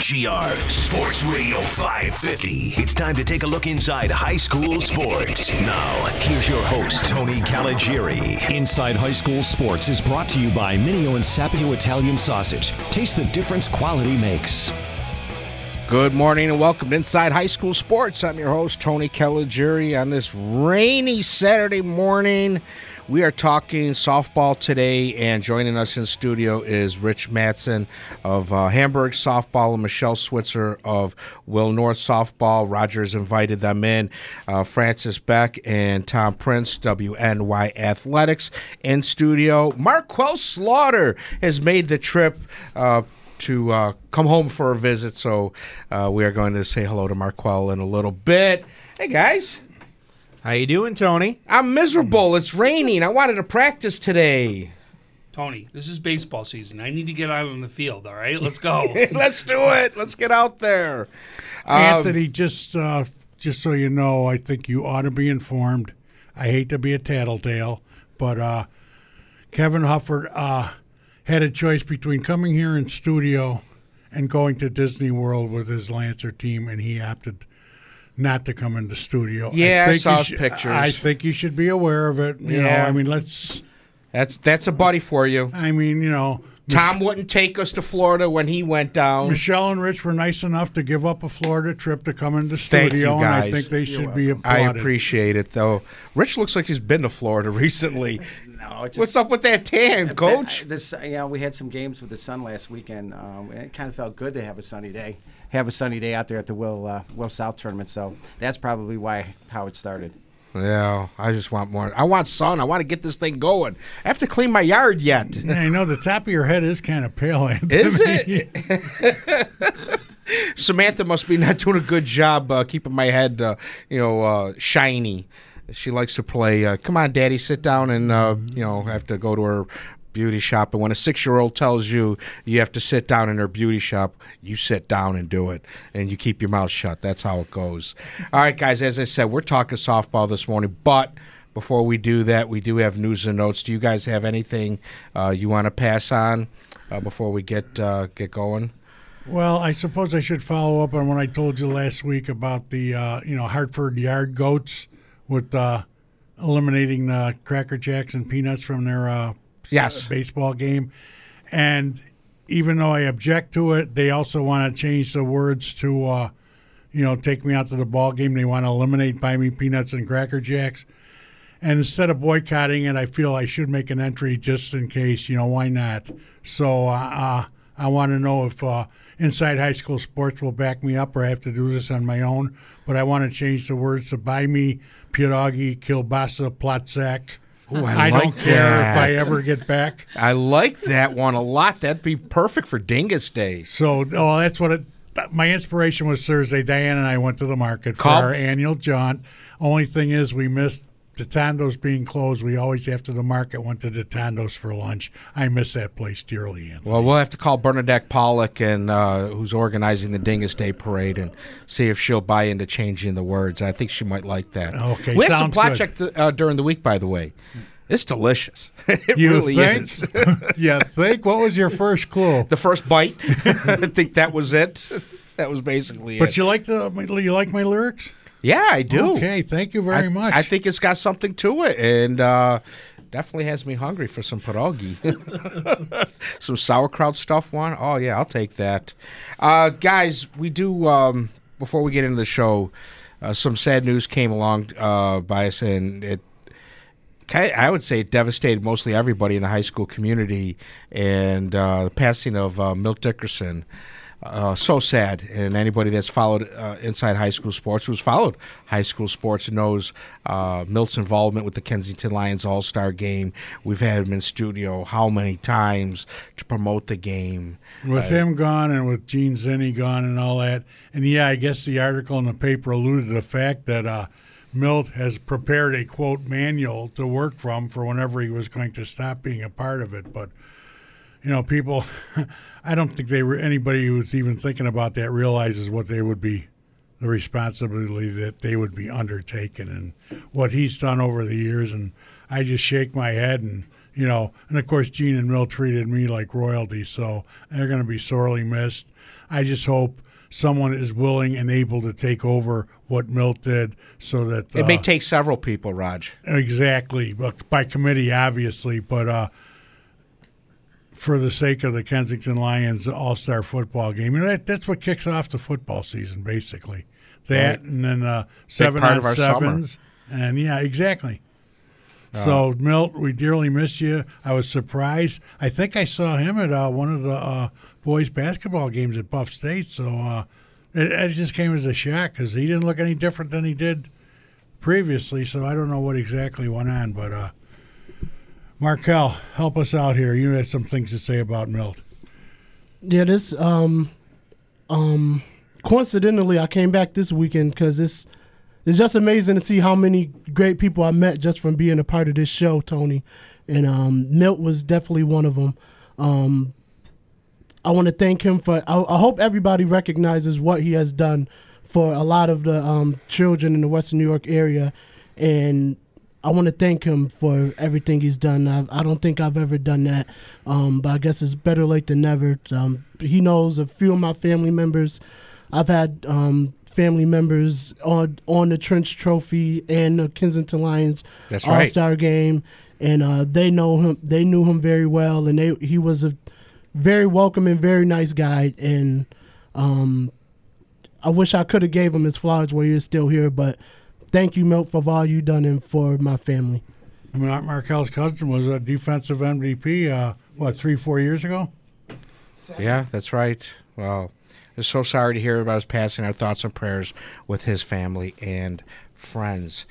WGR Sports Radio 550. It's time to take a look inside high school sports. Now, here's your host, Tony Caligieri. Inside High School Sports is brought to you by Mineo and Sapio Italian Sausage. Taste the difference quality makes. Good morning and welcome to Inside High School Sports. I'm your host, Tony Caligieri, on this rainy Saturday morning. We are talking softball today, and joining us in studio is Rich Matson of uh, Hamburg Softball and Michelle Switzer of Will North Softball. Rogers invited them in. Uh, Francis Beck and Tom Prince, WNY Athletics, in studio. Marquel Slaughter has made the trip. Uh, to uh, come home for a visit. So uh, we are going to say hello to Marquel in a little bit. Hey guys, How you doing, Tony? I'm miserable. It's raining. I wanted to practice today. Tony, this is baseball season. I need to get out on the field. All right, let's go. Let's do it. Let's get out there. Um, Anthony, just uh, just so you know, I think you ought to be informed. I hate to be a tattletale, but uh, Kevin Hufford uh, had a choice between coming here in studio and going to Disney World with his Lancer team, and he opted not to come into studio. Yeah, I think saw you his should- pictures. I think you should be aware of it. You know, Yeah. I mean, let's. That's that's a buddy for you. I mean, you know, Tom wouldn't take us to Florida when he went down. Michelle and Rich were nice enough to give up a Florida trip to come into Thank studio, you, and I think they should be I appreciate it though. Rich looks like he's been to Florida recently. No, it's What's up with that tan, coach? This, yeah, we had some games with the sun last weekend. Um, and it kind of felt good to have a sunny day, have a sunny day out there at the Will uh, Will South tournament. So that's probably why how it started. Yeah, I just want more. I want sun. I want to get this thing going. I have to clean my yard yet. Yeah, I know the top of your head is kind of pale, Anthony. Is it? Samantha must be not doing a good job uh, keeping my head, uh, you know, uh, shiny. She likes to play. Uh, Come on, Daddy, sit down and uh, you know have to go to her beauty shop. And when a six-year-old tells you you have to sit down in her beauty shop, you sit down and do it, and you keep your mouth shut. That's how it goes. All right, guys. As I said, we're talking softball this morning, but. Before we do that, we do have news and notes. Do you guys have anything uh, you want to pass on uh, before we get uh, get going? Well, I suppose I should follow up on what I told you last week about the uh, you know Hartford Yard Goats with uh, eliminating the Cracker Jacks and Peanuts from their uh, Yes. baseball game, and even though I object to it, they also want to change the words to uh, you know take me out to the ball game. They want to eliminate Buy Me Peanuts and Cracker Jacks. And instead of boycotting it, I feel I should make an entry just in case. You know, why not? So uh, uh, I want to know if uh, Inside High School Sports will back me up, or I have to do this on my own. But I want to change the words to "buy me pierogi, kielbasa, platzak." Ooh, I don't like care if. I ever get back. I like that one a lot. That'd be perfect for Dingus Day. So, oh, that's what it. My inspiration was Thursday. Diane and I went to the market for Call- our annual jaunt. Only thing is, we missed the Tondos being closed. We always, after the market, went to the Tando's for lunch. I miss that place dearly, Anthony. Well, we'll have to call Bernadette Pollock, and uh, who's organizing the Dingus Day parade, and see if she'll buy into changing the words. I think she might like that. Okay, we had some check th- uh, during the week, by the way. It's delicious. it You really think? is. you think? What was your first clue? the first bite, I think that was it. That was basically But it. you like the you like my lyrics? Yeah, I do. Okay, thank you very I, much. I think it's got something to it, and uh, definitely has me hungry for some pierogi. some sauerkraut stuff. One, oh yeah, I'll take that. Uh, guys, we do. Um, before we get into the show, uh, some sad news came along uh, by us, and it I would say it devastated mostly everybody in the high school community, and uh, the passing of uh, Milt Dickerson. Uh, so sad. And anybody that's followed uh, Inside High School Sports, who's followed high school sports, knows uh, Milt's involvement with the Kensington Lions All Star game. We've had him in studio how many times to promote the game. With him gone and with Gene Zinni gone and all that, and yeah, I guess the article in the paper alluded to the fact that uh, Milt has prepared a quote manual to work from for whenever he was going to stop being a part of it. But you know, people, I don't think they were anybody who's even thinking about that realizes what they would be, the responsibility that they would be undertaking and what he's done over the years. And I just shake my head and you know, and of course Gene and Milt treated me like royalty, so they're going to be sorely missed. I just hope someone is willing and able to take over what Milt did, so that It may uh, take several people, Raj. Exactly, but by committee, obviously. But uh, for the sake of the Kensington Lions All Star football game, you know, that, that's what kicks off the football season, basically. That Right. and then uh, seven part on of our summer. and yeah, exactly. So Milt, we dearly miss you. I was surprised. I think I saw him at uh, one of the uh, boys' basketball games at Buff State. So uh, it, it just came as a shock because he didn't look any different than he did previously. So I don't know what exactly went on. But uh, Markel, help us out here. You had some things to say about Milt. Yeah, this um um coincidentally I came back this weekend because it's it's just amazing to see how many great people I met just from being a part of this show, Tony. And um, Milt was definitely one of them. Um, I want to thank him for. I, I hope everybody recognizes what he has done for a lot of the um, children in the Western New York area, and I want to thank him for everything he's done. I, I don't think I've ever done that, um, but I guess it's better late than never. Um, he knows a few of my family members. I've had um, family members on on the Trench Trophy and the Kensington Lions That's. All Star game, and uh, they know him. They knew him very well, and they he was a very welcoming, very nice guy. And um, I wish I could have gave him his flowers while he was still here, but thank you, Milt, for all you've done and for my family. Mar- Markel's cousin was a defensive MVP. Uh, what three, four years ago? Yeah, that's right. Well, I'm so sorry to hear about his passing. Our thoughts and prayers with his family and friends.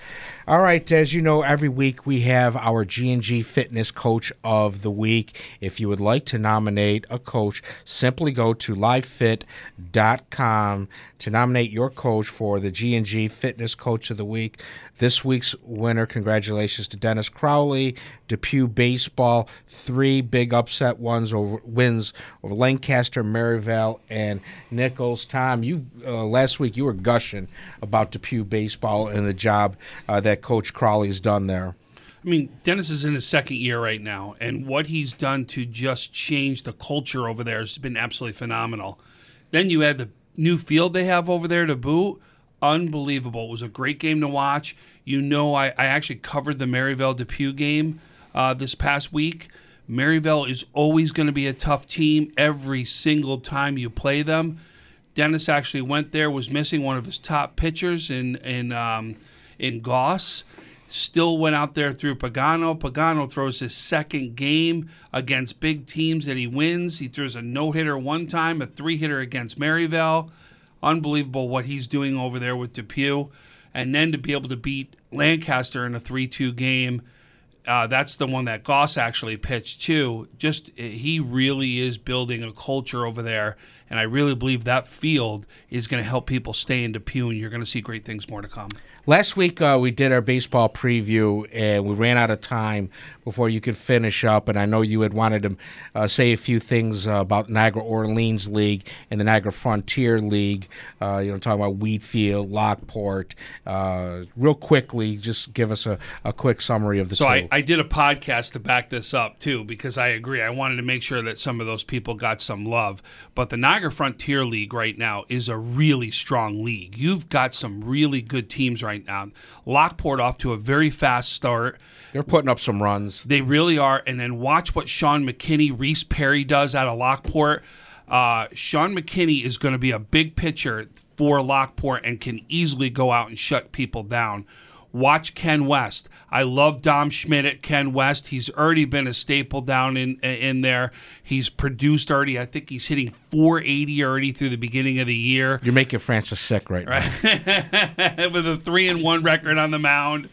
All right, as you know, every week we have our G&G Fitness Coach of the Week. If you would like to nominate a coach, simply go to livefit.com to nominate your coach for the G&G Fitness Coach of the Week. This week's winner, congratulations to Dennis Crowley, Depew Baseball, three big upset ones over wins over Lancaster, Maryvale, and Nichols. Tom, you uh, last week you were gushing about Depew Baseball and the job uh, that Coach Crowley's done there. I mean, Dennis is in his second year right now, and what he's done to just change the culture over there has been absolutely phenomenal. Then you add the new field they have over there to boot. Unbelievable. It was a great game to watch. You know, I, I actually covered the Maryvale Depew game uh, this past week. Maryvale is always going to be a tough team every single time you play them. Dennis actually went there, was missing one of his top pitchers in in um, in Goss. Still went out there through Pagano. Pagano throws his second game against big teams that he wins. He throws a no hitter one time, a three hitter against Maryvale. Unbelievable what he's doing over there with Depew. And then to be able to beat Lancaster in a 3 2 game. Uh, that's the one that Goss actually pitched too. Just uh, he really is building a culture over there, and I really believe that field is going to help people stay in Depew, and you're going to see great things more to come. Last week uh, we did our baseball preview and we ran out of time before you could finish up. And I know you had wanted to uh, say a few things uh, about Niagara Orleans League and the Niagara Frontier League. Uh, you know, talking about Wheatfield, Lockport. Uh, real quickly, just give us a, a quick summary of the So. I, I did a podcast to back this up too because I agree. I wanted to make sure that some of those people got some love. But the Niagara Frontier League right now is a really strong league. You've got some really good teams right now. Lockport off to a very fast start. They're putting up some runs. They really are. And then watch what Sean McKinney, Reese Perry does out of Lockport. Uh, Sean McKinney is going to be a big pitcher for Lockport and can easily go out and shut people down. Watch Ken West. I love Dom Schmidt at Ken West. He's already been a staple down in in there. He's produced already. I think he's hitting 480 already through the beginning of the year. You're making Francis sick right, now. with a three and one record on the mound.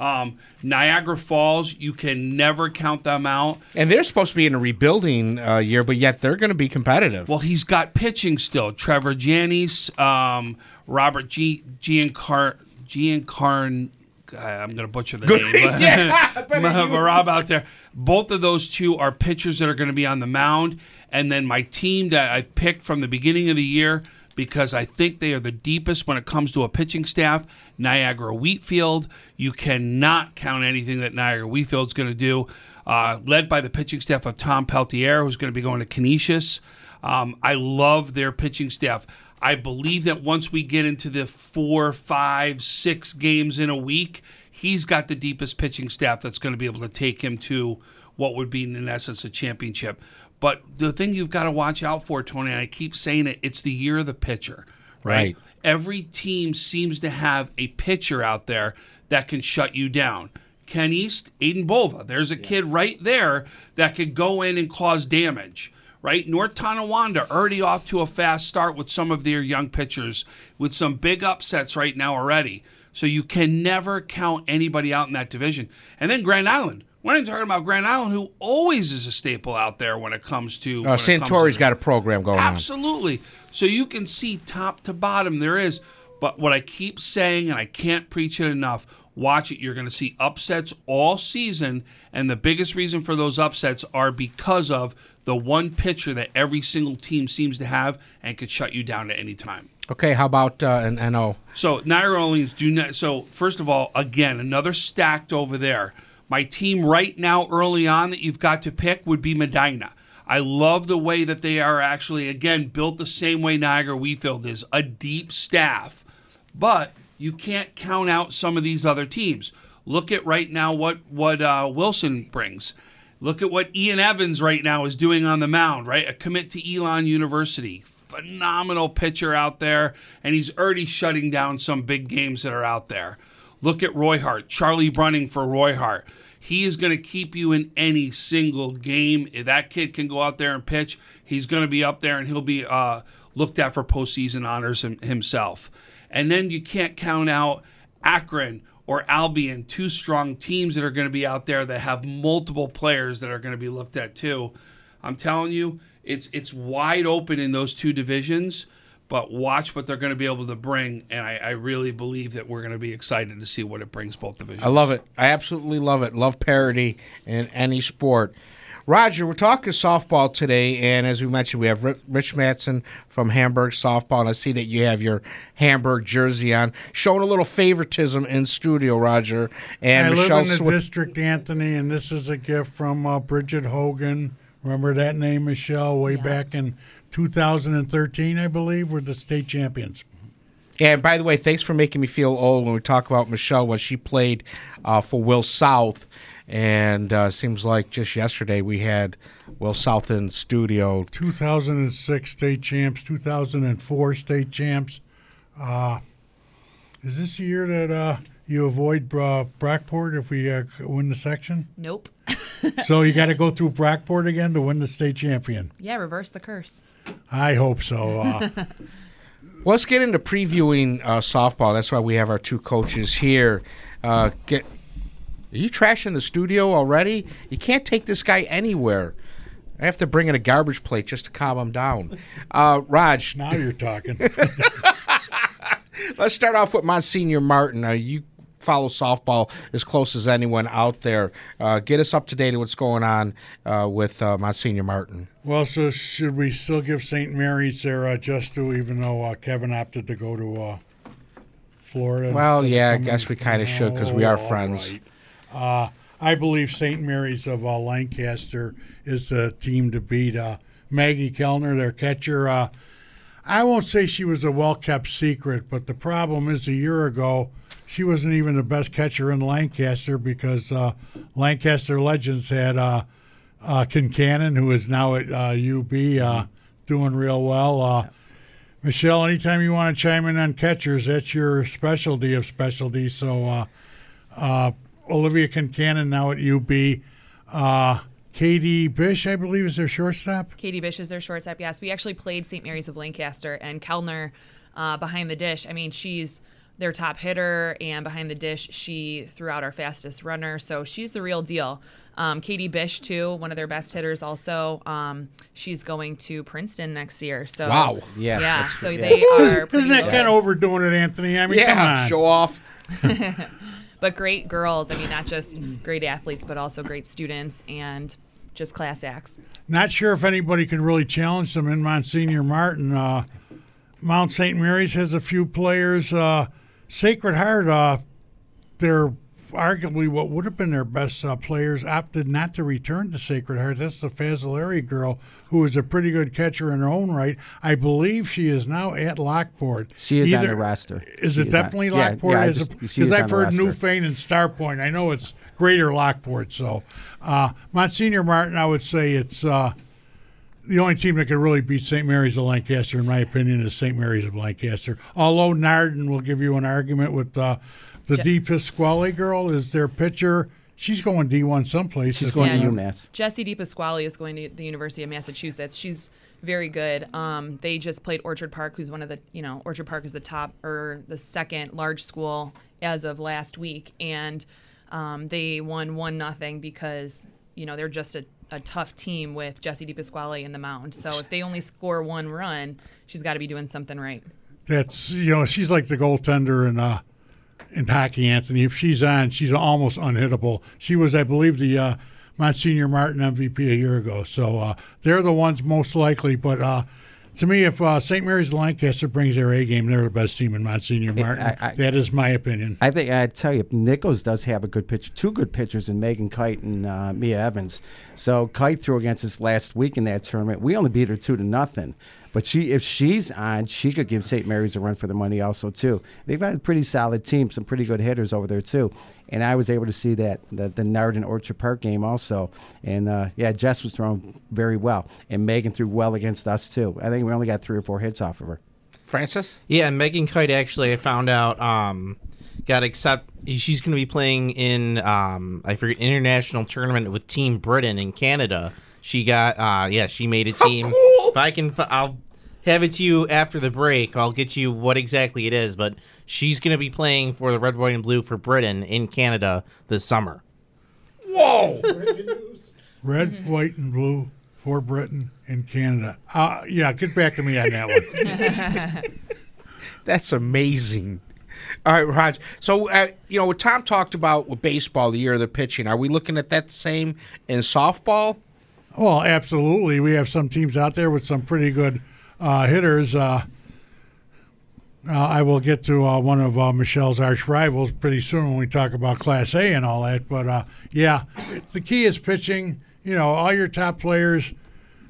Um, Niagara Falls, you can never count them out. And they're supposed to be in a rebuilding uh, year, but yet they're going to be competitive. Well, he's got pitching still. Trevor Janis, um, Robert G. Giancar Giancarn. I'm going to butcher the Good. name. Yeah, but Rob out there. Both of those two are pitchers that are going to be on the mound. And then my team that I've picked from the beginning of the year because I think they are the deepest when it comes to a pitching staff. Niagara Wheatfield. You cannot count anything that Niagara Wheatfield's going to do. Uh, led by the pitching staff of Tom Peltier, who's going to be going to Canisius. Um, I love their pitching staff. I believe that once we get into the four, five, six games in a week, he's got the deepest pitching staff that's going to be able to take him to what would be, in essence, a championship. But the thing you've got to watch out for, Tony, and I keep saying it, it's the year of the pitcher, right? Right. Every team seems to have a pitcher out there that can shut you down. Ken East, Aiden Bova. There's a kid right there that could go in and cause damage. Right, North Tonawanda already off to a fast start with some of their young pitchers, with some big upsets right now already. So you can never count anybody out in that division. And then Grand Island. We're not talking about Grand Island, who always is a staple out there when it comes to. Uh, when it comes to Santori's got a program going on. Absolutely. So you can see top to bottom there is. But what I keep saying, and I can't preach it enough, watch it. You're going to see upsets all season. And the biggest reason for those upsets are because of the one pitcher that every single team seems to have and could shut you down at any time. Okay, how about uh, an NO? So Niagara Orleans do not. So first of all, again, another stacked over there. My team right now, early on, that you've got to pick would be Medina. I love the way that they are actually again built the same way Niagara Wheatfield is a deep staff, but you can't count out some of these other teams. Look at right now what what uh, Wilson brings. Look at what Ian Evans right now is doing on the mound. Right, a commit to Elon University phenomenal pitcher out there, and he's already shutting down some big games that are out there. Look at Roy Hart, Charlie Brunning for Roy Hart. He is going to keep you in any single game. If that kid can go out there and pitch, he's going to be up there and he'll be uh, looked at for postseason honors himself. And then you can't count out Akron or Albion, two strong teams that are going to be out there that have multiple players that are going to be looked at too. I'm telling you, it's it's wide open in those two divisions. But watch what they're going to be able to bring, and I, I really believe that we're going to be excited to see what it brings both divisions. I love it. I absolutely love it. Love parody in any sport. Roger, we're talking softball today, and as we mentioned, we have Rich Matson from Hamburg Softball, and I see that you have your Hamburg jersey on, showing a little favoritism in studio, Roger. And I Michelle live in the Swi- district, Anthony, and this is a gift from uh, Bridget Hogan. Remember that name, Michelle, way back in 2013, I believe, we're the state champions. And by the way, thanks for making me feel old when we talk about Michelle when she played uh, for Will South. And uh, seems like just yesterday we had Will South in studio. 2006 state champs, 2004 state champs. Uh, is this the year that uh, you avoid uh, Brockport if we uh, win the section? Nope. so you got to go through Brockport again to win the state champion. Yeah, reverse the curse. I hope so. Uh, Let's get into previewing uh, softball. That's why we have our two coaches here. Uh, get, are you trashing the studio already? You can't take this guy anywhere. I have to bring in a garbage plate just to calm him down. Uh, Raj, now you're talking. let's start off with Monsignor Martin. Uh, you follow softball as close as anyone out there. Uh, get us up to date on what's going on uh, with uh, Monsignor Martin. well, so should we still give St. Mary's their uh, just due, even though uh, Kevin opted to go to uh, Florida? Well, yeah, I guess we kind of should because we are Oh, friends. right. Uh, I believe St. Mary's of uh, Lancaster is the team to beat. Uh, Maggie Kellner, their catcher. Uh, I won't say she was a well kept secret, but the problem is a year ago, she wasn't even the best catcher in Lancaster because uh, Lancaster Legends had uh, uh, Kincannon, who is now at UB, doing real well. Michelle, anytime you want to chime in on catchers, that's your specialty of specialties. So uh, Uh, Olivia Kincannon now at UB. Uh, Katie Bish, I believe, is their shortstop. Katie Bish is their shortstop. Yes, we actually played St. Mary's of Lancaster and Kellner uh, behind the dish. I mean, she's their top hitter, and behind the dish, she threw out our fastest runner. So she's the real deal. Um, Katie Bish, too, one of their best hitters. Also, um, she's going to Princeton next year. So Wow. Yeah, yeah. So yeah. they are. Isn't, that loaded. kind of overdoing it, Anthony? I mean, come on. show off. But great girls. I mean, not just great athletes, but also great students and just class acts. Not sure if anybody can really challenge them in Monsignor Martin. Uh, Mount St. Mary's has a few players. Uh, Sacred Heart, uh, they're arguably what would have been their best uh, players, opted not to return to Sacred Heart. That's the Fazzolari girl, who is a pretty good catcher in her own right. I believe she is now at Lockport. She is on the roster. Is She it is definitely yeah, Lockport? yeah, I As a- just- she is I've heard. Newfane and Star Point. I know it's Greater Lockport. So, uh, Monsignor Martin, I would say it's uh, the only team that could really beat St. Mary's of Lancaster, in my opinion, is St. Mary's of Lancaster. Although Nardin will give you an argument with uh, the Je- DePasquale girl is their pitcher. She's going D1 someplace. She's going I'm to not- UMass. Jessie DePasquale is going to the University of Massachusetts. She's very good. Um, they just played Orchard Park, who's one of the, you know, Orchard Park is the top or the second large school as of last week, and um, they won one nothing because you know they're just a, a tough team with Jessie DePasquale in the mound. So if they only score one run, she's got to be doing something right. That's you know she's like the goaltender in uh in hockey, Anthony. If she's on, she's almost unhittable. She was, I believe, the uh, Monsignor Martin MVP a year ago. So uh, they're the ones most likely. But uh, to me, if uh, St. Mary's Lancaster brings their A game, they're the best team in Monsignor Martin. I- I- that is my opinion. I think I tell you, Nichols does have a good pitcher, two good pitchers in Megan Kite and uh, Mia Evans. So Kite threw against us last week in that tournament. We only beat her two to nothing. But she, if she's on, she could give St. Mary's a run for the money also too. They've got a pretty solid team, some pretty good hitters over there too. And I was able to see that the, the Nardin Orchard Park game also. And uh, yeah, Jess was throwing very well, and Megan threw well against us too. I think we only got three or four hits off of her. Francis? Yeah, and Megan Kite actually, I found out, um, got accept. She's going to be playing in, um, I forget, international tournament with Team Britain in Canada. She got, uh, yeah, she made a team. If I can, fi- I'll have it to you after the break. I'll get you what exactly it is, but she's going to be playing for the Red, White, and Blue for Britain in Canada this summer. Whoa! Red, white, and blue for Britain and Canada. Uh, yeah, get back to me on that one. That's amazing. All right, Raj. So, uh, you know, what Tom talked about with baseball, the year of the pitching, are we looking at that same in softball? Well, absolutely. We have some teams out there with some pretty good uh, hitters. Uh, uh, I will get to uh, one of uh, Michelle's arch rivals pretty soon when we talk about Class A and all that. But uh, yeah, the key is pitching. You know, all your top players,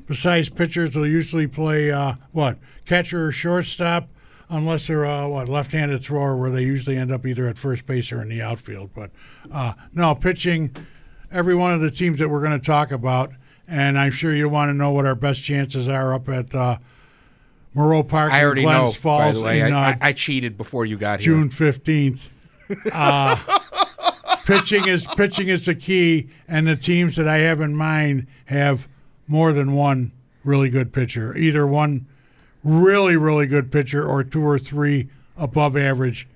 besides pitchers, will usually play what catcher or shortstop, unless they're what left-handed thrower, where they usually end up either at first base or in the outfield. But no, pitching. Every one of the teams that we're going to talk about, and I'm sure you want to know what our best chances are up at uh, Moreau Park. I already Glens know. Falls by the way, in, I, uh, I, I cheated before you got here. June fifteenth. Uh, pitching is pitching is the key, and the teams that I have in mind have more than one really good pitcher. Either one really really good pitcher, or two or three above average,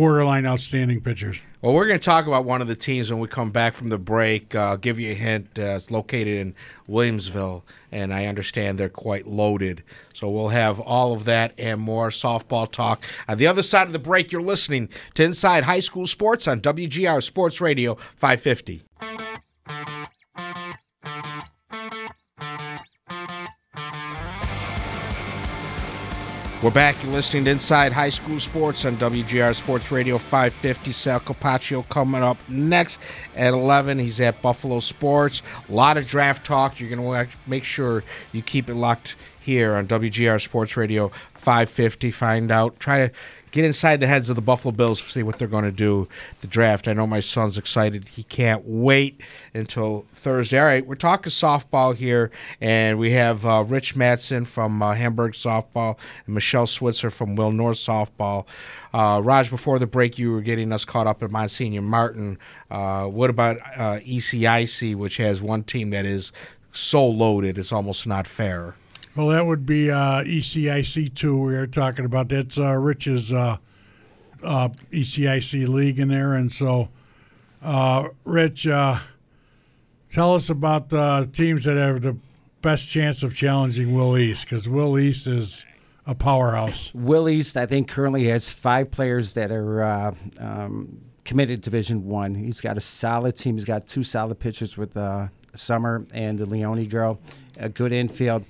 borderline outstanding pitchers. Well, we're going to talk about one of the teams when we come back from the break. Uh, I'll give you a hint. Uh, it's located in Williamsville, and I understand they're quite loaded. So we'll have all of that and more softball talk. On the other side of the break, you're listening to Inside High School Sports on WGR Sports Radio 550. We're back. You're listening to Inside High School Sports on WGR Sports Radio 550. Sal Capaccio coming up next at 11. He's at Buffalo Sports. A lot of draft talk. You're going to make sure you keep it locked here on WGR Sports Radio 550. Find out, try to get inside the heads of the Buffalo Bills, see what they're going to do the draft. I know my son's excited; he can't wait until Thursday. All right, we're talking softball here, and we have uh, Rich Matson from uh, Hamburg softball and Michelle Switzer from Will North softball. Uh, Raj, before the break, you were getting us caught up at Monsignor Martin. Uh, what about uh, ECIC, which has one team that is so loaded it's almost not fair? Well, that would be uh, ECIC two. We are talking about that's uh, Rich's uh, uh, ECIC league in there, and so uh, Rich, uh, tell us about the teams that have the best chance of challenging Will East because Will East is a powerhouse. Will East, I think, currently has five players that are um, committed to Division One. He's got a solid team. He's got two solid pitchers with Summer and the Leone girl, a good infield.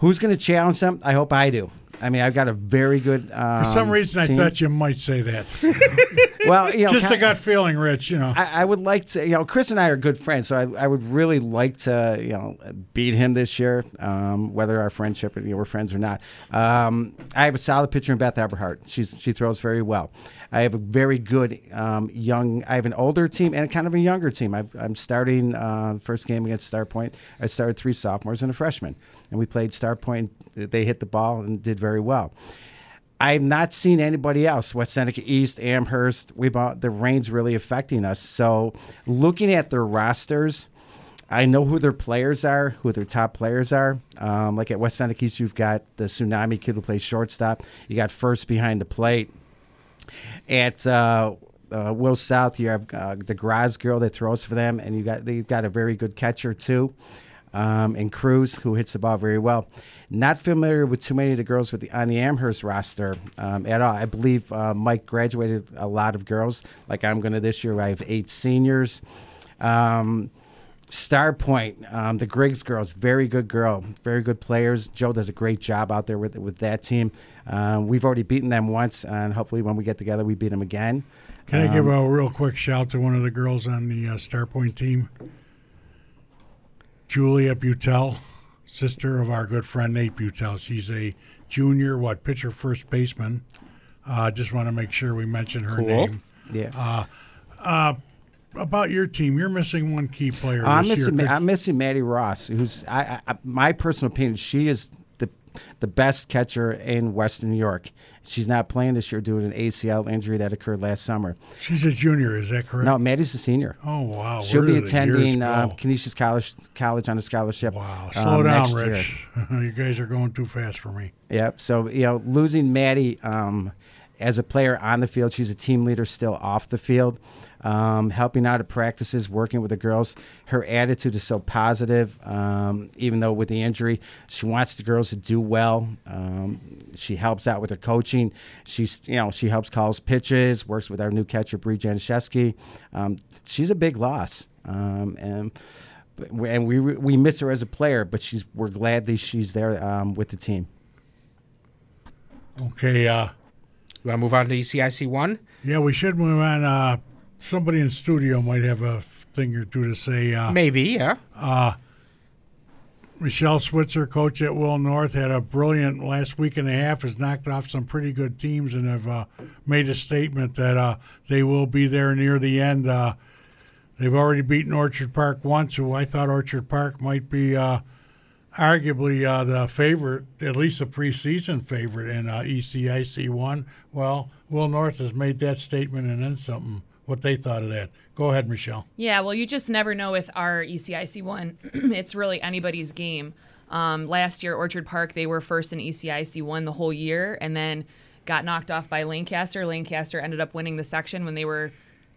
Who's going to challenge them? I hope I do. I mean, I've got a very good. Um, For some reason, I thought you might say that. Well, you know, just a gut feeling, Rich. You know, I, I would like to, you know, Chris and I are good friends, so I, I would really like to, you know, beat him this year, um, whether our friendship, you know, we're friends or not. Um, I have a solid pitcher in Beth Eberhardt. She's she throws very well. I have a very good um, young. I have an older team and kind of a younger team. I've, I'm starting uh, first game against Star Point. I started three sophomores and a freshman, and we played Star Point. They hit the ball and did very well. I've not seen anybody else. West Seneca East, Amherst. We bought the rain's really affecting us. So looking at their rosters, I know who their players are, who their top players are. Um, like at West Seneca East, you've got the Tsunami kid who plays shortstop. You got first behind the plate. At uh, uh, Will South, you have uh, the Graz girl that throws for them, and you got they've got a very good catcher too, um, and Cruz who hits the ball very well. Not familiar with too many of the girls with the, on the Amherst roster um, at all. I believe uh, Mike graduated a lot of girls, like I'm going to this year. I have eight seniors. Um, Star Point, um, the Griggs girls, very good girl, very good players. Joe does a great job out there with with that team. Um, we've already beaten them once, and hopefully when we get together, we beat them again. can I give Um, a real quick shout to one of the girls on the uh, Starpoint team, Julia Butel, sister of our good friend Nate Butel. She's a junior, what pitcher, first baseman. Uh, just want to make sure we mention her Cool. name. Yeah. Uh, uh, about your team, you're missing one key player. I'm this missing. year. I'm missing Maddie Ross, who's I, I, my personal opinion. She is the best catcher in Western New York. She's not playing this year due to an ACL injury that occurred last summer. She's a junior, is that correct? No, Maddie's a senior. Oh wow! She'll Where be attending uh. Canisius College College on a scholarship. Wow, Slow down, Rich. you guys are going too fast for me. Yep. So you know, losing Maddie um, as a player on the field, she's a team leader still off the field, um, helping out at practices, working with the girls. Her attitude is so positive, um, even though with the injury, she wants the girls to do well. Um, she helps out with her coaching. She's you know she helps calls pitches, works with our new catcher Bree Janishevsky. Um, she's a big loss, um, and and we we miss her as a player, but she's we're glad that she's there um, with the team. Okay. Uh, you want to move on to ECIC one? Yeah, we should move on. Uh, somebody in studio might have a thing or two to say. Uh, Maybe, yeah. Uh, Michelle Switzer, coach at Will North, had a brilliant last week and a half. Has knocked off some pretty good teams and have uh, made a statement that uh, they will be there near the end. Uh, they've already beaten Orchard Park once, who I thought Orchard Park might be uh, arguably uh, the favorite, at least a preseason favorite in uh, ECIC one. Well, Will North has made that statement and then something. What they thought of that. Go ahead, Michelle. Yeah, well, you just never know with our ECIC one. it's really anybody's game. Um, last year, Orchard Park, they were first in ECIC one the whole year and then got knocked off by Lancaster. Lancaster ended up winning the section when they were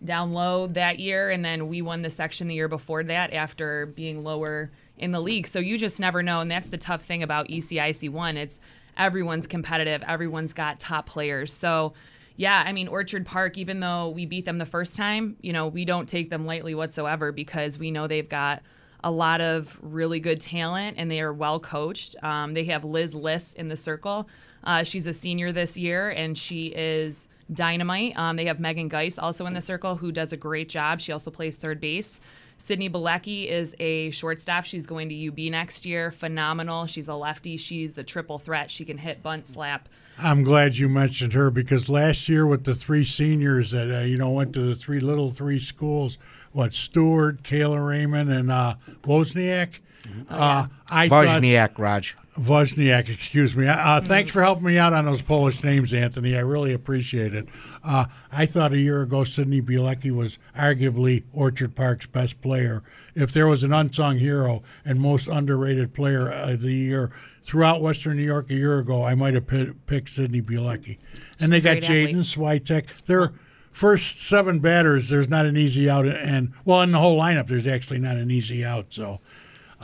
down low that year, and then we won the section the year before that after being lower in the league. So you just never know, and that's the tough thing about ECIC one. It's everyone's competitive, everyone's got top players. So yeah, I mean Orchard Park, even though we beat them the first time, you know, we don't take them lightly whatsoever because we know they've got a lot of really good talent and they are well coached. Um, they have Liz Liss in the circle. Uh, she's a senior this year and she is dynamite. Um, they have Megan Geis also in the circle who does a great job. She also plays third base. Sydney Balecki is a shortstop. She's going to UB next year. Phenomenal. She's a lefty. She's the triple threat. She can hit, bunt, slap. I'm glad you mentioned her because last year with the three seniors that uh, you know went to the three little three schools, what Stewart, Kayla Raymond, and uh, Wozniak. Uh, I thought Wozniak, Raj. Wozniak, excuse me. Uh, thanks for helping me out on those Polish names, Anthony. I really appreciate it. Uh, I thought a year ago Sidney Bielecki was arguably Orchard Park's best player. If there was an unsung hero and most underrated player of the year throughout Western New York a year ago, I might have pi- picked Sidney Bielecki. And they got great athlete. Jaden Switek. Their first seven batters, there's not an easy out, and well, in the whole lineup, there's actually not an easy out. So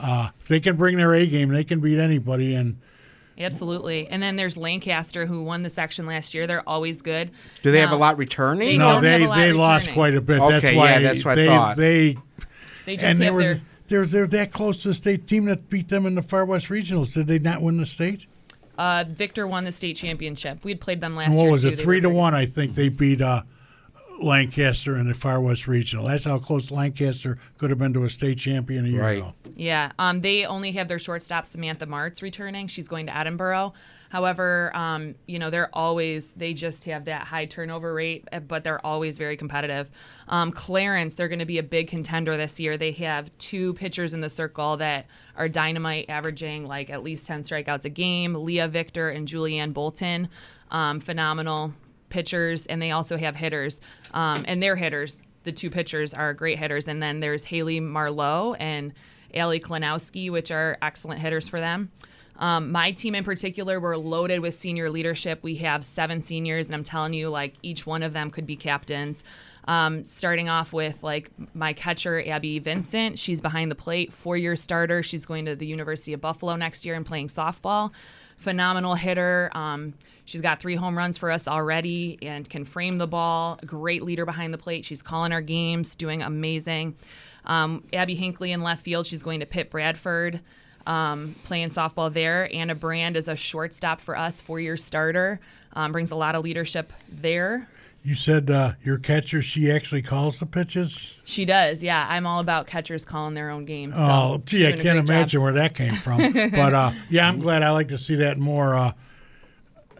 uh, if they can bring their A game, they can beat anybody. And Absolutely. And then there's Lancaster, who won the section last year. They're always good. Do they have a lot returning? They no, don't they have a lot they lost quite a bit. Okay, that's yeah, why that's what I they thought. they They just and they have were their. they're they're that close to the state team that beat them in the Far West Regionals. Did they not win the state? Uh, Victor won the state championship. We had played them last And what year. was it? They Three were to very- one. I think they beat uh, Lancaster in the Far West Regional. That's how close Lancaster could have been to a state champion a year Right. ago. Yeah, um, they only have their shortstop Samantha Martz returning. She's going to Edinboro. However, um, you know they're always they just have that high turnover rate, uh, but they're always very competitive. Um, Clarence, they're going to be a big contender this year. They have two pitchers in the circle that are dynamite, averaging like at least ten strikeouts a game. Leah Victor and Julianne Bolton, um, phenomenal pitchers, and they also have hitters, um, and their hitters. The two pitchers are great hitters, and then there's Haley Marlowe and Allie Klanowski, which are excellent hitters for them. Um, my team in particular, we're loaded with senior leadership. We have seven seniors, and I'm telling you, like each one of them could be captains. Um, starting off with like my catcher Abby Vincent, she's behind the plate, four-year starter. She's going to the University of Buffalo next year and playing softball. Phenomenal hitter. Um, she's got three home runs for us already and can frame the ball. Great leader behind the plate. She's calling our games, doing amazing. Um, Abby Hinckley in left field. She's going to Pitt Bradford um, playing softball there. Anna Brand is a shortstop for us, four year starter, um, brings a lot of leadership there. You said uh, your catcher, she actually calls the pitches. She does, yeah. I'm all about catchers calling their own games. So oh, gee, I can't great job. imagine where that came from. but uh, yeah, I'm glad. I like to see that more, uh,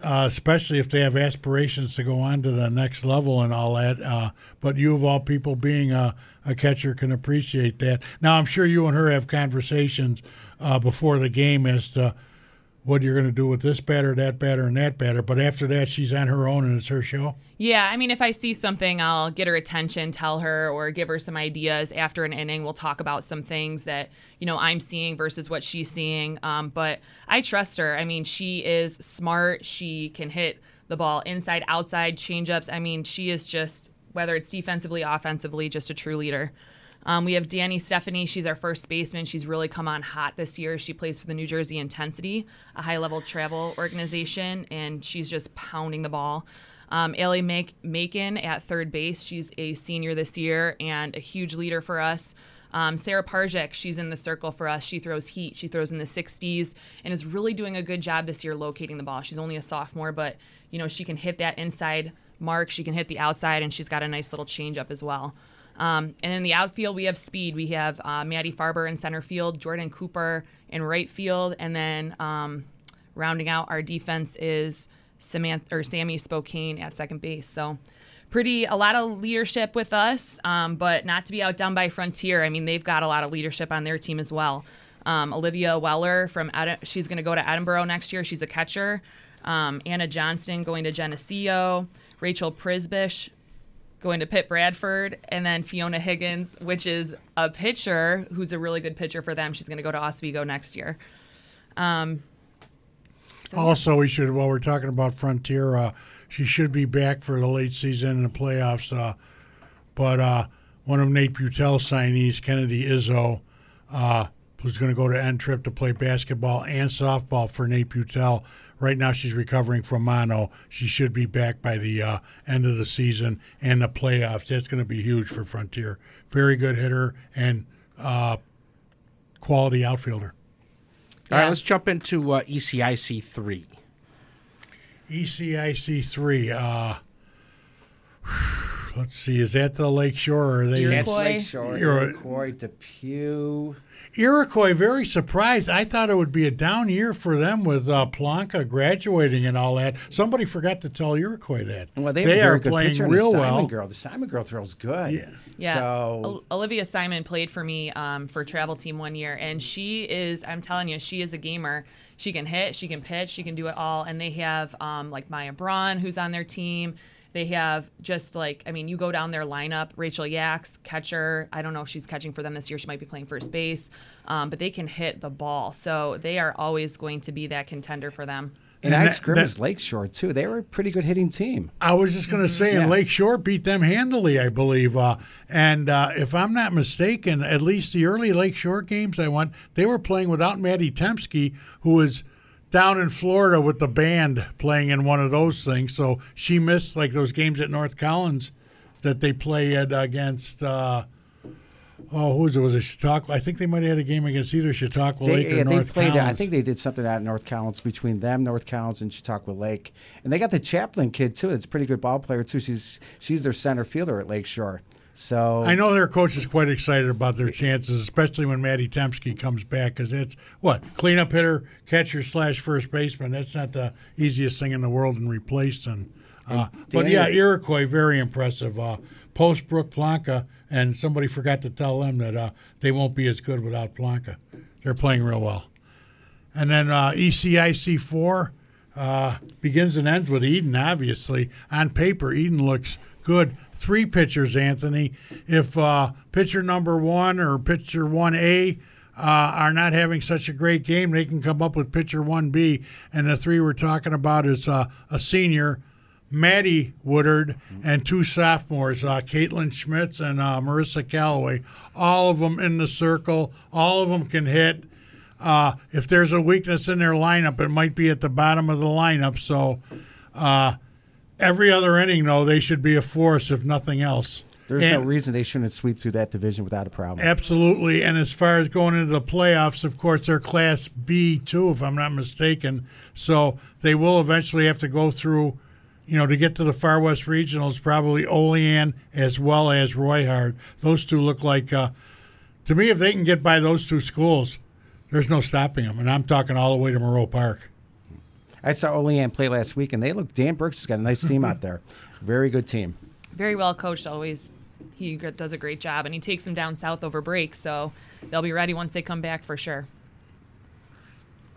uh, especially if they have aspirations to go on to the next level and all that. Uh, but you, of all people, being a, a catcher, can appreciate that. Now, I'm sure you and her have conversations uh, before the game as to what you're going to do with this batter, that batter, and that batter. But after that, she's on her own and it's her show. Yeah, I mean, if I see something, I'll get her attention, tell her, or give her some ideas after an inning. We'll talk about some things that you know I'm seeing versus what she's seeing. Um, but I trust her. I mean, she is smart. She can hit the ball inside, outside, changeups. I mean, she is just whether it's defensively, offensively, just a true leader. Um, we have Danny Stephanie. She's our first baseman. She's really come on hot this year. She plays for the New Jersey Intensity, a high level travel organization, and she's just pounding the ball. Um, Ellie Make- Macon at third base. She's a senior this year and a huge leader for us. Um, Sarah Parjek, she's in the circle for us. She throws heat. She throws in the 60s and is really doing a good job this year locating the ball. She's only a sophomore, but you know she can hit that inside mark. She can hit the outside, and she's got a nice little changeup as well. Um, and in the outfield, we have speed. We have uh, Maddie Farber in center field, Jordan Cooper in right field, and then um, rounding out our defense is Samantha or Sammy Spokane at second base. So pretty a lot of leadership with us, um, but not to be outdone by Frontier. I mean, they've got a lot of leadership on their team as well. Um, Olivia Weller from Edi- she's going to go to Edinboro next year. She's a catcher. Um, Anna Johnston going to Geneseo. Rachel Prisbish going to Pitt Bradford, and then Fiona Higgins, which is a pitcher who's a really good pitcher for them. She's going to go to Oswego next year. Um, so. Also, we should while we're talking about Frontier, uh, she should be back for the late season and the playoffs. Uh, but uh, one of Nate Butel's signees, Kennedy Izzo, who's going to go to N Trip to play basketball and softball for Nate Butel. Right now, she's recovering from mono. She should be back by the uh, end of the season and the playoffs. That's going to be huge for Frontier. Very good hitter and uh, quality outfielder. All right, let's jump into uh, ECIC three. ECIC three. Uh, let's see, is that the Lake Shore or are they? That's Iroquois. Lake Shore, Iroquois. Iroquois, Depew. Iroquois, very surprised. I thought it would be a down year for them with uh, Planka graduating and all that. Somebody forgot to tell Iroquois that. Well, they, have a very are good playing pitcher the real Simon well. girl. The Simon girl throws good. Yeah. Yeah. So Ol- Olivia Simon played for me um, for travel team one year, and she is, I'm telling you, she is a gamer. She can hit, she can pitch, she can do it all. And they have um, like Maya Braun, who's on their team. They have just like, I mean, you go down their lineup Rachel Yaks, catcher. I don't know if she's catching for them this year. She might be playing first base, um, but they can hit the ball. So they are always going to be that contender for them. and, And I that- scrimmaged Lakeshore too. They were a pretty good hitting team. I was just going to say, and Yeah. Lake Shore beat them handily, I believe. Uh, and uh, if I'm not mistaken, at least the early Lake Shore games I went, they were playing without Maddie Temsky, who was down in Florida with the band playing in one of those things. So she missed like those games at North Collins that they played against. Uh, oh, who was it? Was it Chautauqua? I think they might have had a game against either Chautauqua They, Lake or yeah, they North played. Collins. I think they did something out at North Collins between them, North Collins, and Chautauqua Lake. And they got the Chaplin kid too. That's a pretty good ball player too. She's she's their center fielder at Lakeshore. So I know their coach is quite excited about their chances, especially when Maddie Temsky comes back, because it's what cleanup hitter, catcher slash first baseman. That's not the easiest thing in the world in replacing. Uh, but yeah, Iroquois very impressive. Uh, Post Brook Planka, and somebody forgot to tell them that uh, they won't be as good without Planka. They're playing real well. And then uh, ECIC four uh, begins and ends with Eden. Obviously, on paper, Eden looks good. Three pitchers, Anthony. If uh, pitcher number one or pitcher one A uh, are not having such a great game, they can come up with pitcher one B. And the three we're talking about is uh, a senior. Maddie Woodard and two sophomores, uh, Caitlin Schmitz and uh, Marissa Calloway. All of them in the circle. All of them can hit. Uh, if there's a weakness in their lineup, it might be at the bottom of the lineup. So uh, every other inning, though, they should be a force, if nothing else. there's no reason they shouldn't sweep through that division without a problem. Absolutely. And as far as going into the playoffs, of course, they're Class B too, if I'm not mistaken. So they will eventually have to go through, you know, to get to the Far West Regionals, probably Olean as well as Royhart. Those two look like, uh, to me, if they can get by those two schools, there's no stopping them. And I'm talking all the way to Moreau Park. I saw Olean play last week, and they look. Dan Brooks has got a nice team out there. Very good team. Very well coached, always. He does a great job, and he takes them down south over break, so they'll be ready once they come back for sure.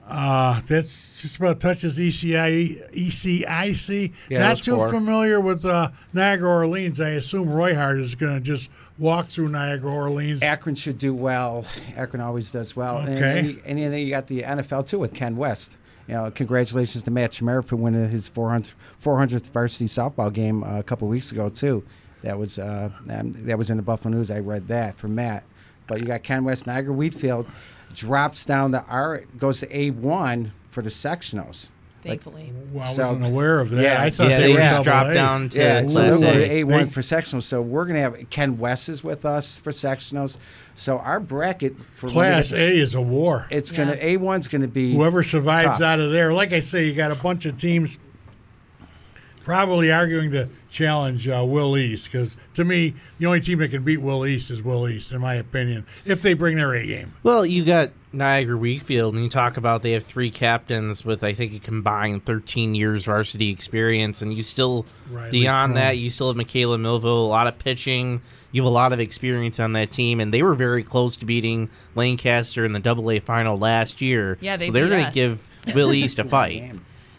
Uh, that's just about touches E ECI, ECIC. Yeah, Not too four. familiar with uh, Niagara Orleans. I assume Royhart is going to just walk through Niagara Orleans. Akron should do well. Akron always does well. And, Okay. and, you- and then you got the NFL too with Ken West. You know, congratulations to Matt Schmer for winning his 400, 400th varsity softball game uh, a couple weeks ago too. That was uh, um, that was in the Buffalo News. I read that from Matt. But you got Ken West, Niagara Wheatfield drops down to R, goes to A one for the sectionals. Thankfully. Well, I So- wasn't aware of that. Yeah, I thought yeah, they, they were just dropped A. down to Yeah, so Class they'll go A. to A one for sectionals. So we're gonna have Ken West is with us for sectionals. So our bracket for Class A is a war. It's gonna Yeah. A one's gonna be Whoever survives tough. out of there, like I say, you got a bunch of teams probably arguing to challenge uh, Will East because to me, the only team that can beat Will East is Will East, in my opinion, if they bring their A game. Well, you got Niagara Wheatfield, and you talk about they have three captains with I think a combined 13 years varsity experience, and you still Riley beyond Crum. that, you still have Michaela Millville, a lot of pitching. You have a lot of experience on that team, and they were very close to beating Lancaster in the Double A final last year. Yeah, they so they're going to give Will East a fight.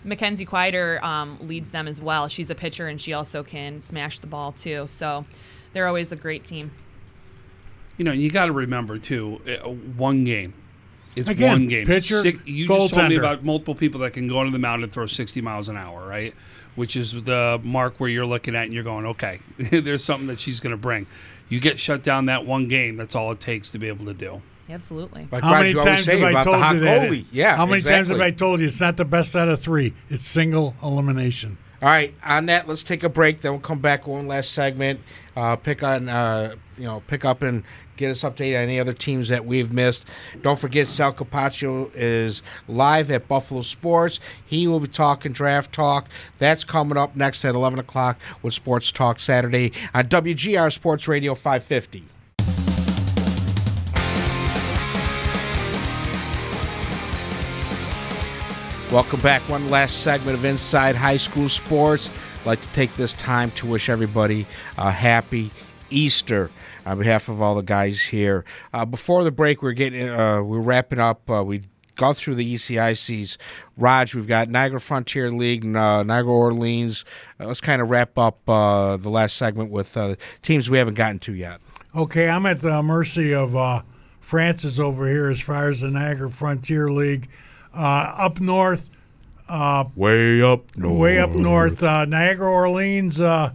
Mackenzie Quieter um, leads them as well. She's a pitcher and she also can smash the ball too. So they're always a great team. You know, you got to remember too, uh, one game. It's Again, one game. pitcher, you just told me about multiple people that can go to the mound and throw 60 miles an hour, right? Which is the mark where you're looking at and you're going, okay, there's something that she's going to bring. You get shut down that one game. That's all it takes to be able to do. Absolutely. Like How many Roger always times have I told you that? goalie. Yeah, How many times have I told you it's not the best out of three? It's single elimination. All right, on that, let's take a break. Then we'll come back one last segment. Uh, pick on, uh, you know, pick up and get us updated on any other teams that we've missed. Don't forget, Sal Capaccio is live at Buffalo Sports. He will be talking draft talk. That's coming up next at 11 o'clock with Sports Talk Saturday on WGR Sports Radio 550. Welcome back. One last segment of Inside High School Sports. I'd like to take this time to wish everybody a happy Easter on behalf of all the guys here. Uh, before the break, we're getting uh, we're wrapping up. Uh, we gone through the ECICs. Raj, we've got Niagara Frontier League, uh, Niagara Orleans. Uh, let's kind of wrap up uh, the last segment with teams we haven't gotten to yet. Okay, I'm at the mercy of Francis over here as far as the Niagara Frontier League. Uh, up north, uh, Way up north. way up north, uh, Niagara Orleans. Uh,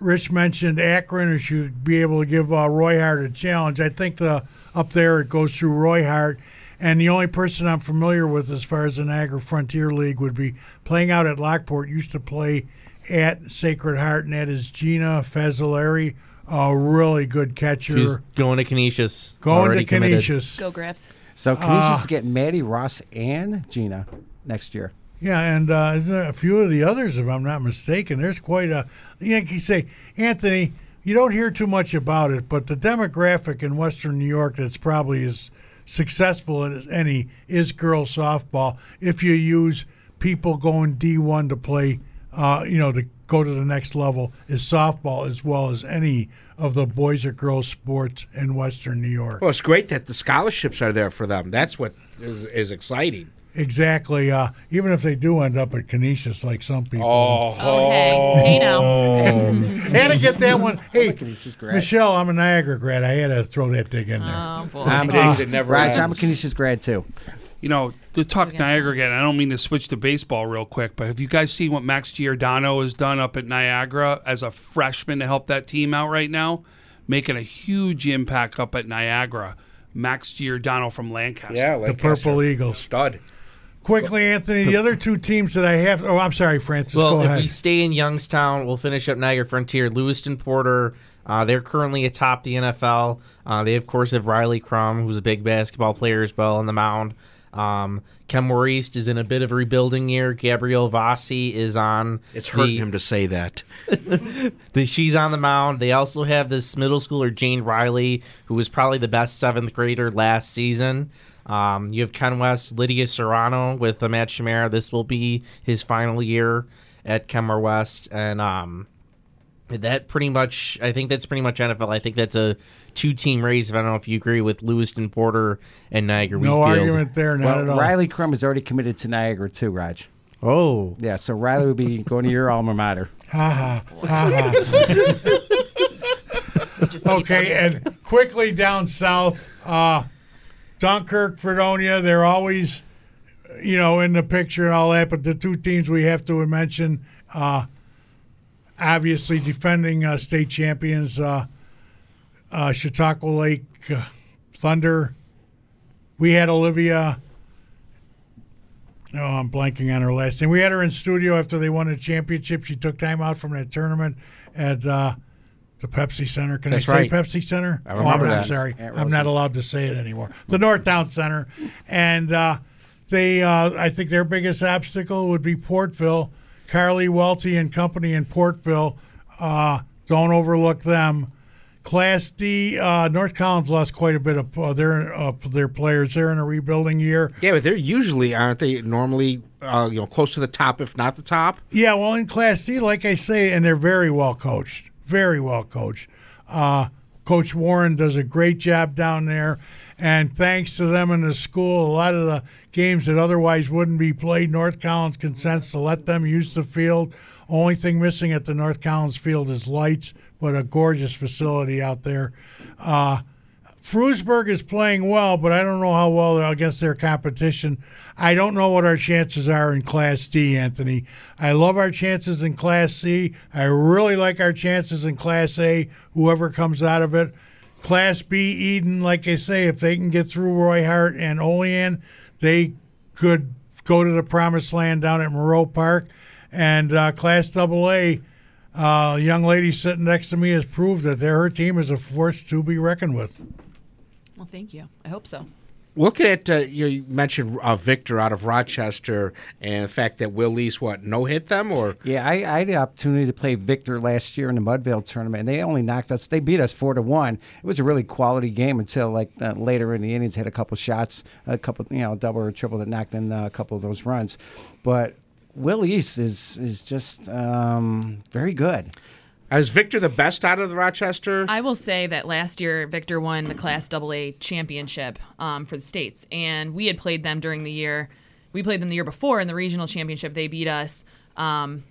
Rich mentioned Akron, who should be able to give uh, Roy Hart a challenge. I think the up there it goes through Roy Hart, and the only person I'm familiar with as far as the Niagara Frontier League would be playing out at Lockport. Used to play at Sacred Heart, and that is Gina Fazzolari, a really good catcher. She's going to Canisius. Going already to committed. Canisius. Go Griffs. So Canisius Uh, just get Maddie Ross and Gina next year. Yeah, and uh, a few of the others, if I'm not mistaken. There's quite a. You can say, Anthony, you don't hear too much about it, but the demographic in Western New York that's probably as successful as any is girls softball. If you use people going D1 to play, uh, you know, to go to the next level, is softball as well as any of the boys or girls sports in Western New York. Well, it's great that the scholarships are there for them. That's what is, is exciting. Exactly. Uh, even if they do end up at Canisius, like some people. Oh, Oh, hey. Hey now. had to get that one. Hey, Canisius grad. Michelle, I'm a Niagara grad. I had to throw that dig in there. Oh, boy. I'm Digs, it never Raj. I'm a Canisius grad too. You know, to talk Niagara again, I don't mean to switch to baseball real quick, but have you guys seen what Max Giordano has done up at Niagara as a freshman to help that team out right now? Making a huge impact up at Niagara. Max Giordano from Lancaster. Yeah, the Purple Eagles. stud. Quickly, Anthony, the other two teams that I have. Oh, I'm sorry, Francis. Well, go if ahead. we stay in Youngstown, we'll finish up Niagara Frontier. Lewiston Porter, uh, they're currently atop the NFL. Uh, they, of course, have Riley Crum, who's a big basketball player as well on the mound. Um, Kenmore East is in a bit of a rebuilding year. Gabrielle Vossi is on. It's hurting the- him to say that. the, she's on the mound. They also have this middle schooler, Jane Riley, who was probably the best seventh grader last season. Um, you have Ken West, Lydia Serrano with Matt Shamara. This will be his final year at Kenmore West. And um, that pretty much, I think that's pretty much NFL. I think that's a two team race. If I don't know if you agree with Lewiston Porter and Niagara no Wheatfield. argument there, not Well, at all. Riley Crum is already committed to Niagara too, Raj. Oh, Yeah, so Riley would be going to your alma mater. Ha ha. ha, ha. Okay, and quickly down south, uh, Dunkirk, Fredonia, they're always, you know, in the picture and all that. But the two teams we have to mention, uh, obviously defending uh, state champions, uh, uh, Chautauqua Lake uh, Thunder. We had Olivia. Oh, I'm blanking on her last name. We had her in studio after they won a championship. She took time out from that tournament at uh, the Pepsi Center. Can That's I say right. Pepsi Center? I remember oh, I'm that. sorry. I'm not allowed to say it anymore. The Northtown Center. And uh, they, uh, I think their biggest obstacle would be Portville. Carly Welty and company in Portville. Uh, don't overlook them. Class D, uh, North Collins lost quite a bit of uh, their uh, their players. They're in a rebuilding year. Yeah, but they're usually aren't they normally uh, you know close to the top, if not the top. Yeah, well, in Class D, like I say, and they're very well coached. Very well coached. Uh, Coach Warren does a great job down there. And thanks to them in the school, a lot of the games that otherwise wouldn't be played, North Collins consents to let them use the field. Only thing missing at the North Collins field is lights, but a gorgeous facility out there. Uh, is playing well, but I don't know how well they're against their competition. I don't know what our chances are in Class D, Anthony. I love our chances in Class C. I really like our chances in Class A, whoever comes out of it. Class B, Eden, like I say, if they can get through Roy Hart and Olean, they could go to the promised land down at Moreau Park. And uh, Class Double A, uh, young lady sitting next to me has proved that their her team is a force to be reckoned with. Well, thank you. I hope so. Looking at uh, you mentioned uh, Victor out of Rochester and the fact that Will East what no hit them or Yeah, I, I had the opportunity to play Victor last year in the Mudville tournament, and they only knocked us. They beat us four to one. It was a really quality game until like uh, later in the innings, had a couple shots, a couple you know double or triple that knocked in uh, a couple of those runs. But Will East is is just um, very good. Is Victor the best out of the Rochester? I will say that last year Victor won the Class AA championship um, for the states, and we had played them during the year. We played them the year before in the regional championship. They beat us. Um,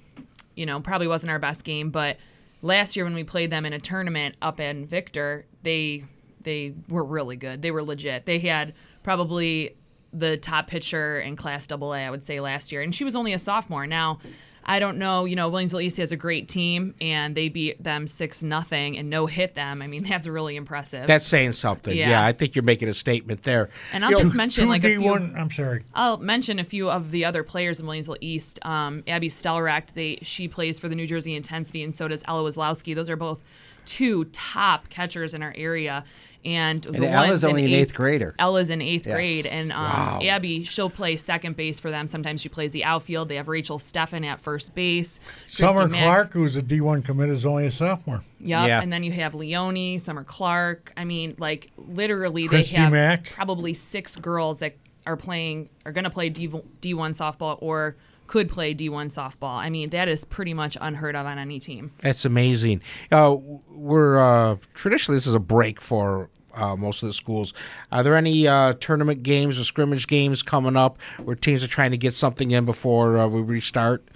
you know, probably wasn't our best game, but last year when we played them in a tournament up in Victor, they they were really good. They were legit. They had probably the top pitcher in Class AA, I would say, last year, and she was only a sophomore. Now, I don't know. You know, Williamsville East has a great team, and they beat them six nothing and no hit them. I mean, that's really impressive. That's saying something. Yeah. Yeah. I think you're making a statement there. And I'll You know, just mention Two like a few. one. I'm sorry. I'll mention a few of the other players in Williamsville East. Um, Abby Stelracht, they she plays for the New Jersey Intensity, and so does Ella Wazlowski. Those are both two top catchers in our area. And, And the Ella's ones only an eighth grader. Ella's in eighth Yeah. grade, and um, Wow. Abby she'll play second base for them. Sometimes she plays the outfield. They have Rachel Steffen at first base. Christy Summer Mack- Clark, who's a D1 commit, is only a sophomore. Yep. Yeah. And then you have Leone, Summer Clark. I mean, like literally, Christy they have Mack. probably six girls that are playing, are going to play D, D1 softball or could play D1 softball. I mean, that is pretty much unheard of on any team. That's amazing. Uh, we're uh, traditionally this is a break for uh, most of the schools. Are there any uh, tournament games or scrimmage games coming up where teams are trying to get something in before uh, we restart?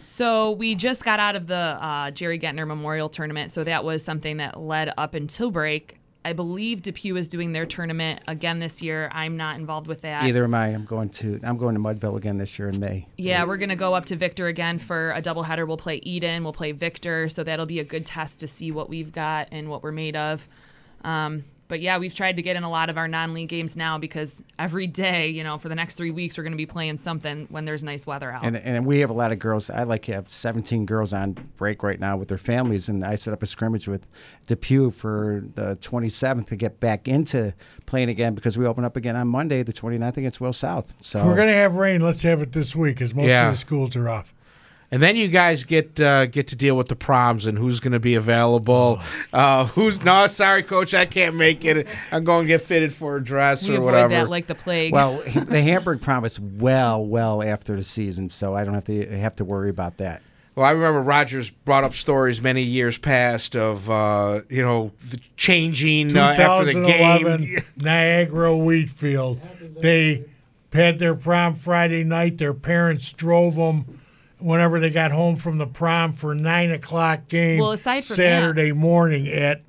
So we just got out of the uh, Jerry Gettner Memorial Tournament, so that was something that led up until break. I believe Depew is doing their tournament again this year. I'm not involved with that. Either am I. I'm going to I'm going to Mudville again this year in May. Yeah, we're gonna go up to Victor again for a doubleheader. We'll play Eden, we'll play Victor, so that'll be a good test to see what we've got and what we're made of. Um, but yeah, we've tried to get in a lot of our non-league games now because every day, you know, for the next three weeks, we're gonna be playing something when there's nice weather out. And and we have a lot of girls. I like to have 17 girls on break right now with their families, and I set up a scrimmage with Depew for the 27th to get back into playing again because we open up again on Monday, the 29th against Will South. So If we're going to have rain, let's have it this week, as most Yeah. of the schools are off. And then you guys get uh, get to deal with the proms and who's going to be available. Uh, who's no, sorry, coach, I can't make it. I'm going to get fitted for a dress we or avoid whatever. that like the plague. well, the Hamburg promise well, well after the season, so I don't have to have to worry about that. Well, I remember Rogers brought up stories many years past of uh, you know the changing uh, after the game. Niagara Wheatfield. They had their prom Friday night. Their parents drove them whenever they got home from the prom for nine o'clock game. Well, aside from Saturday morning at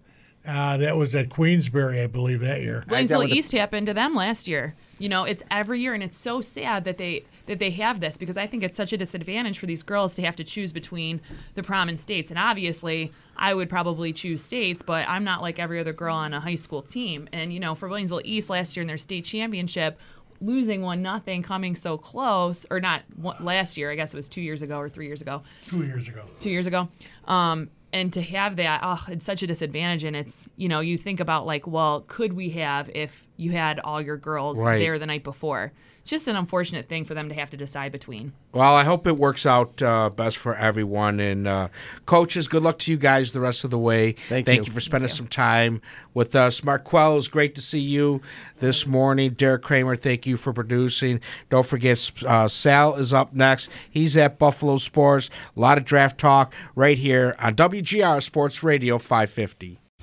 uh, that was at Queensbury, I believe that year. Williamsville East happened to them last year. You know, it's every year, and it's so sad that they that they have this because I think it's such a disadvantage for these girls to have to choose between the prom and states. And obviously, I would probably choose states, but I'm not like every other girl on a high school team. And you know, for Williamsville East last year in their state championship, losing one nothing, coming so close, or not one, last year, I guess it was two years ago or three years ago Two years ago. two years ago. Um, and to have that, oh, it's such a disadvantage. And it's, you know, you think about like, well, could we have if you had all your girls Right. there the night before? It's just an unfortunate thing for them to have to decide between. Well, I hope it works out uh, best for everyone. And uh, coaches, good luck to you guys the rest of the way. Thank Thank you. you for spending some time with us. Marquell, it was great to see you this morning. Derek Kramer, thank you for producing. Don't forget, uh, Sal is up next. He's at Buffalo Sports. A lot of draft talk right here on WGR Sports Radio 550.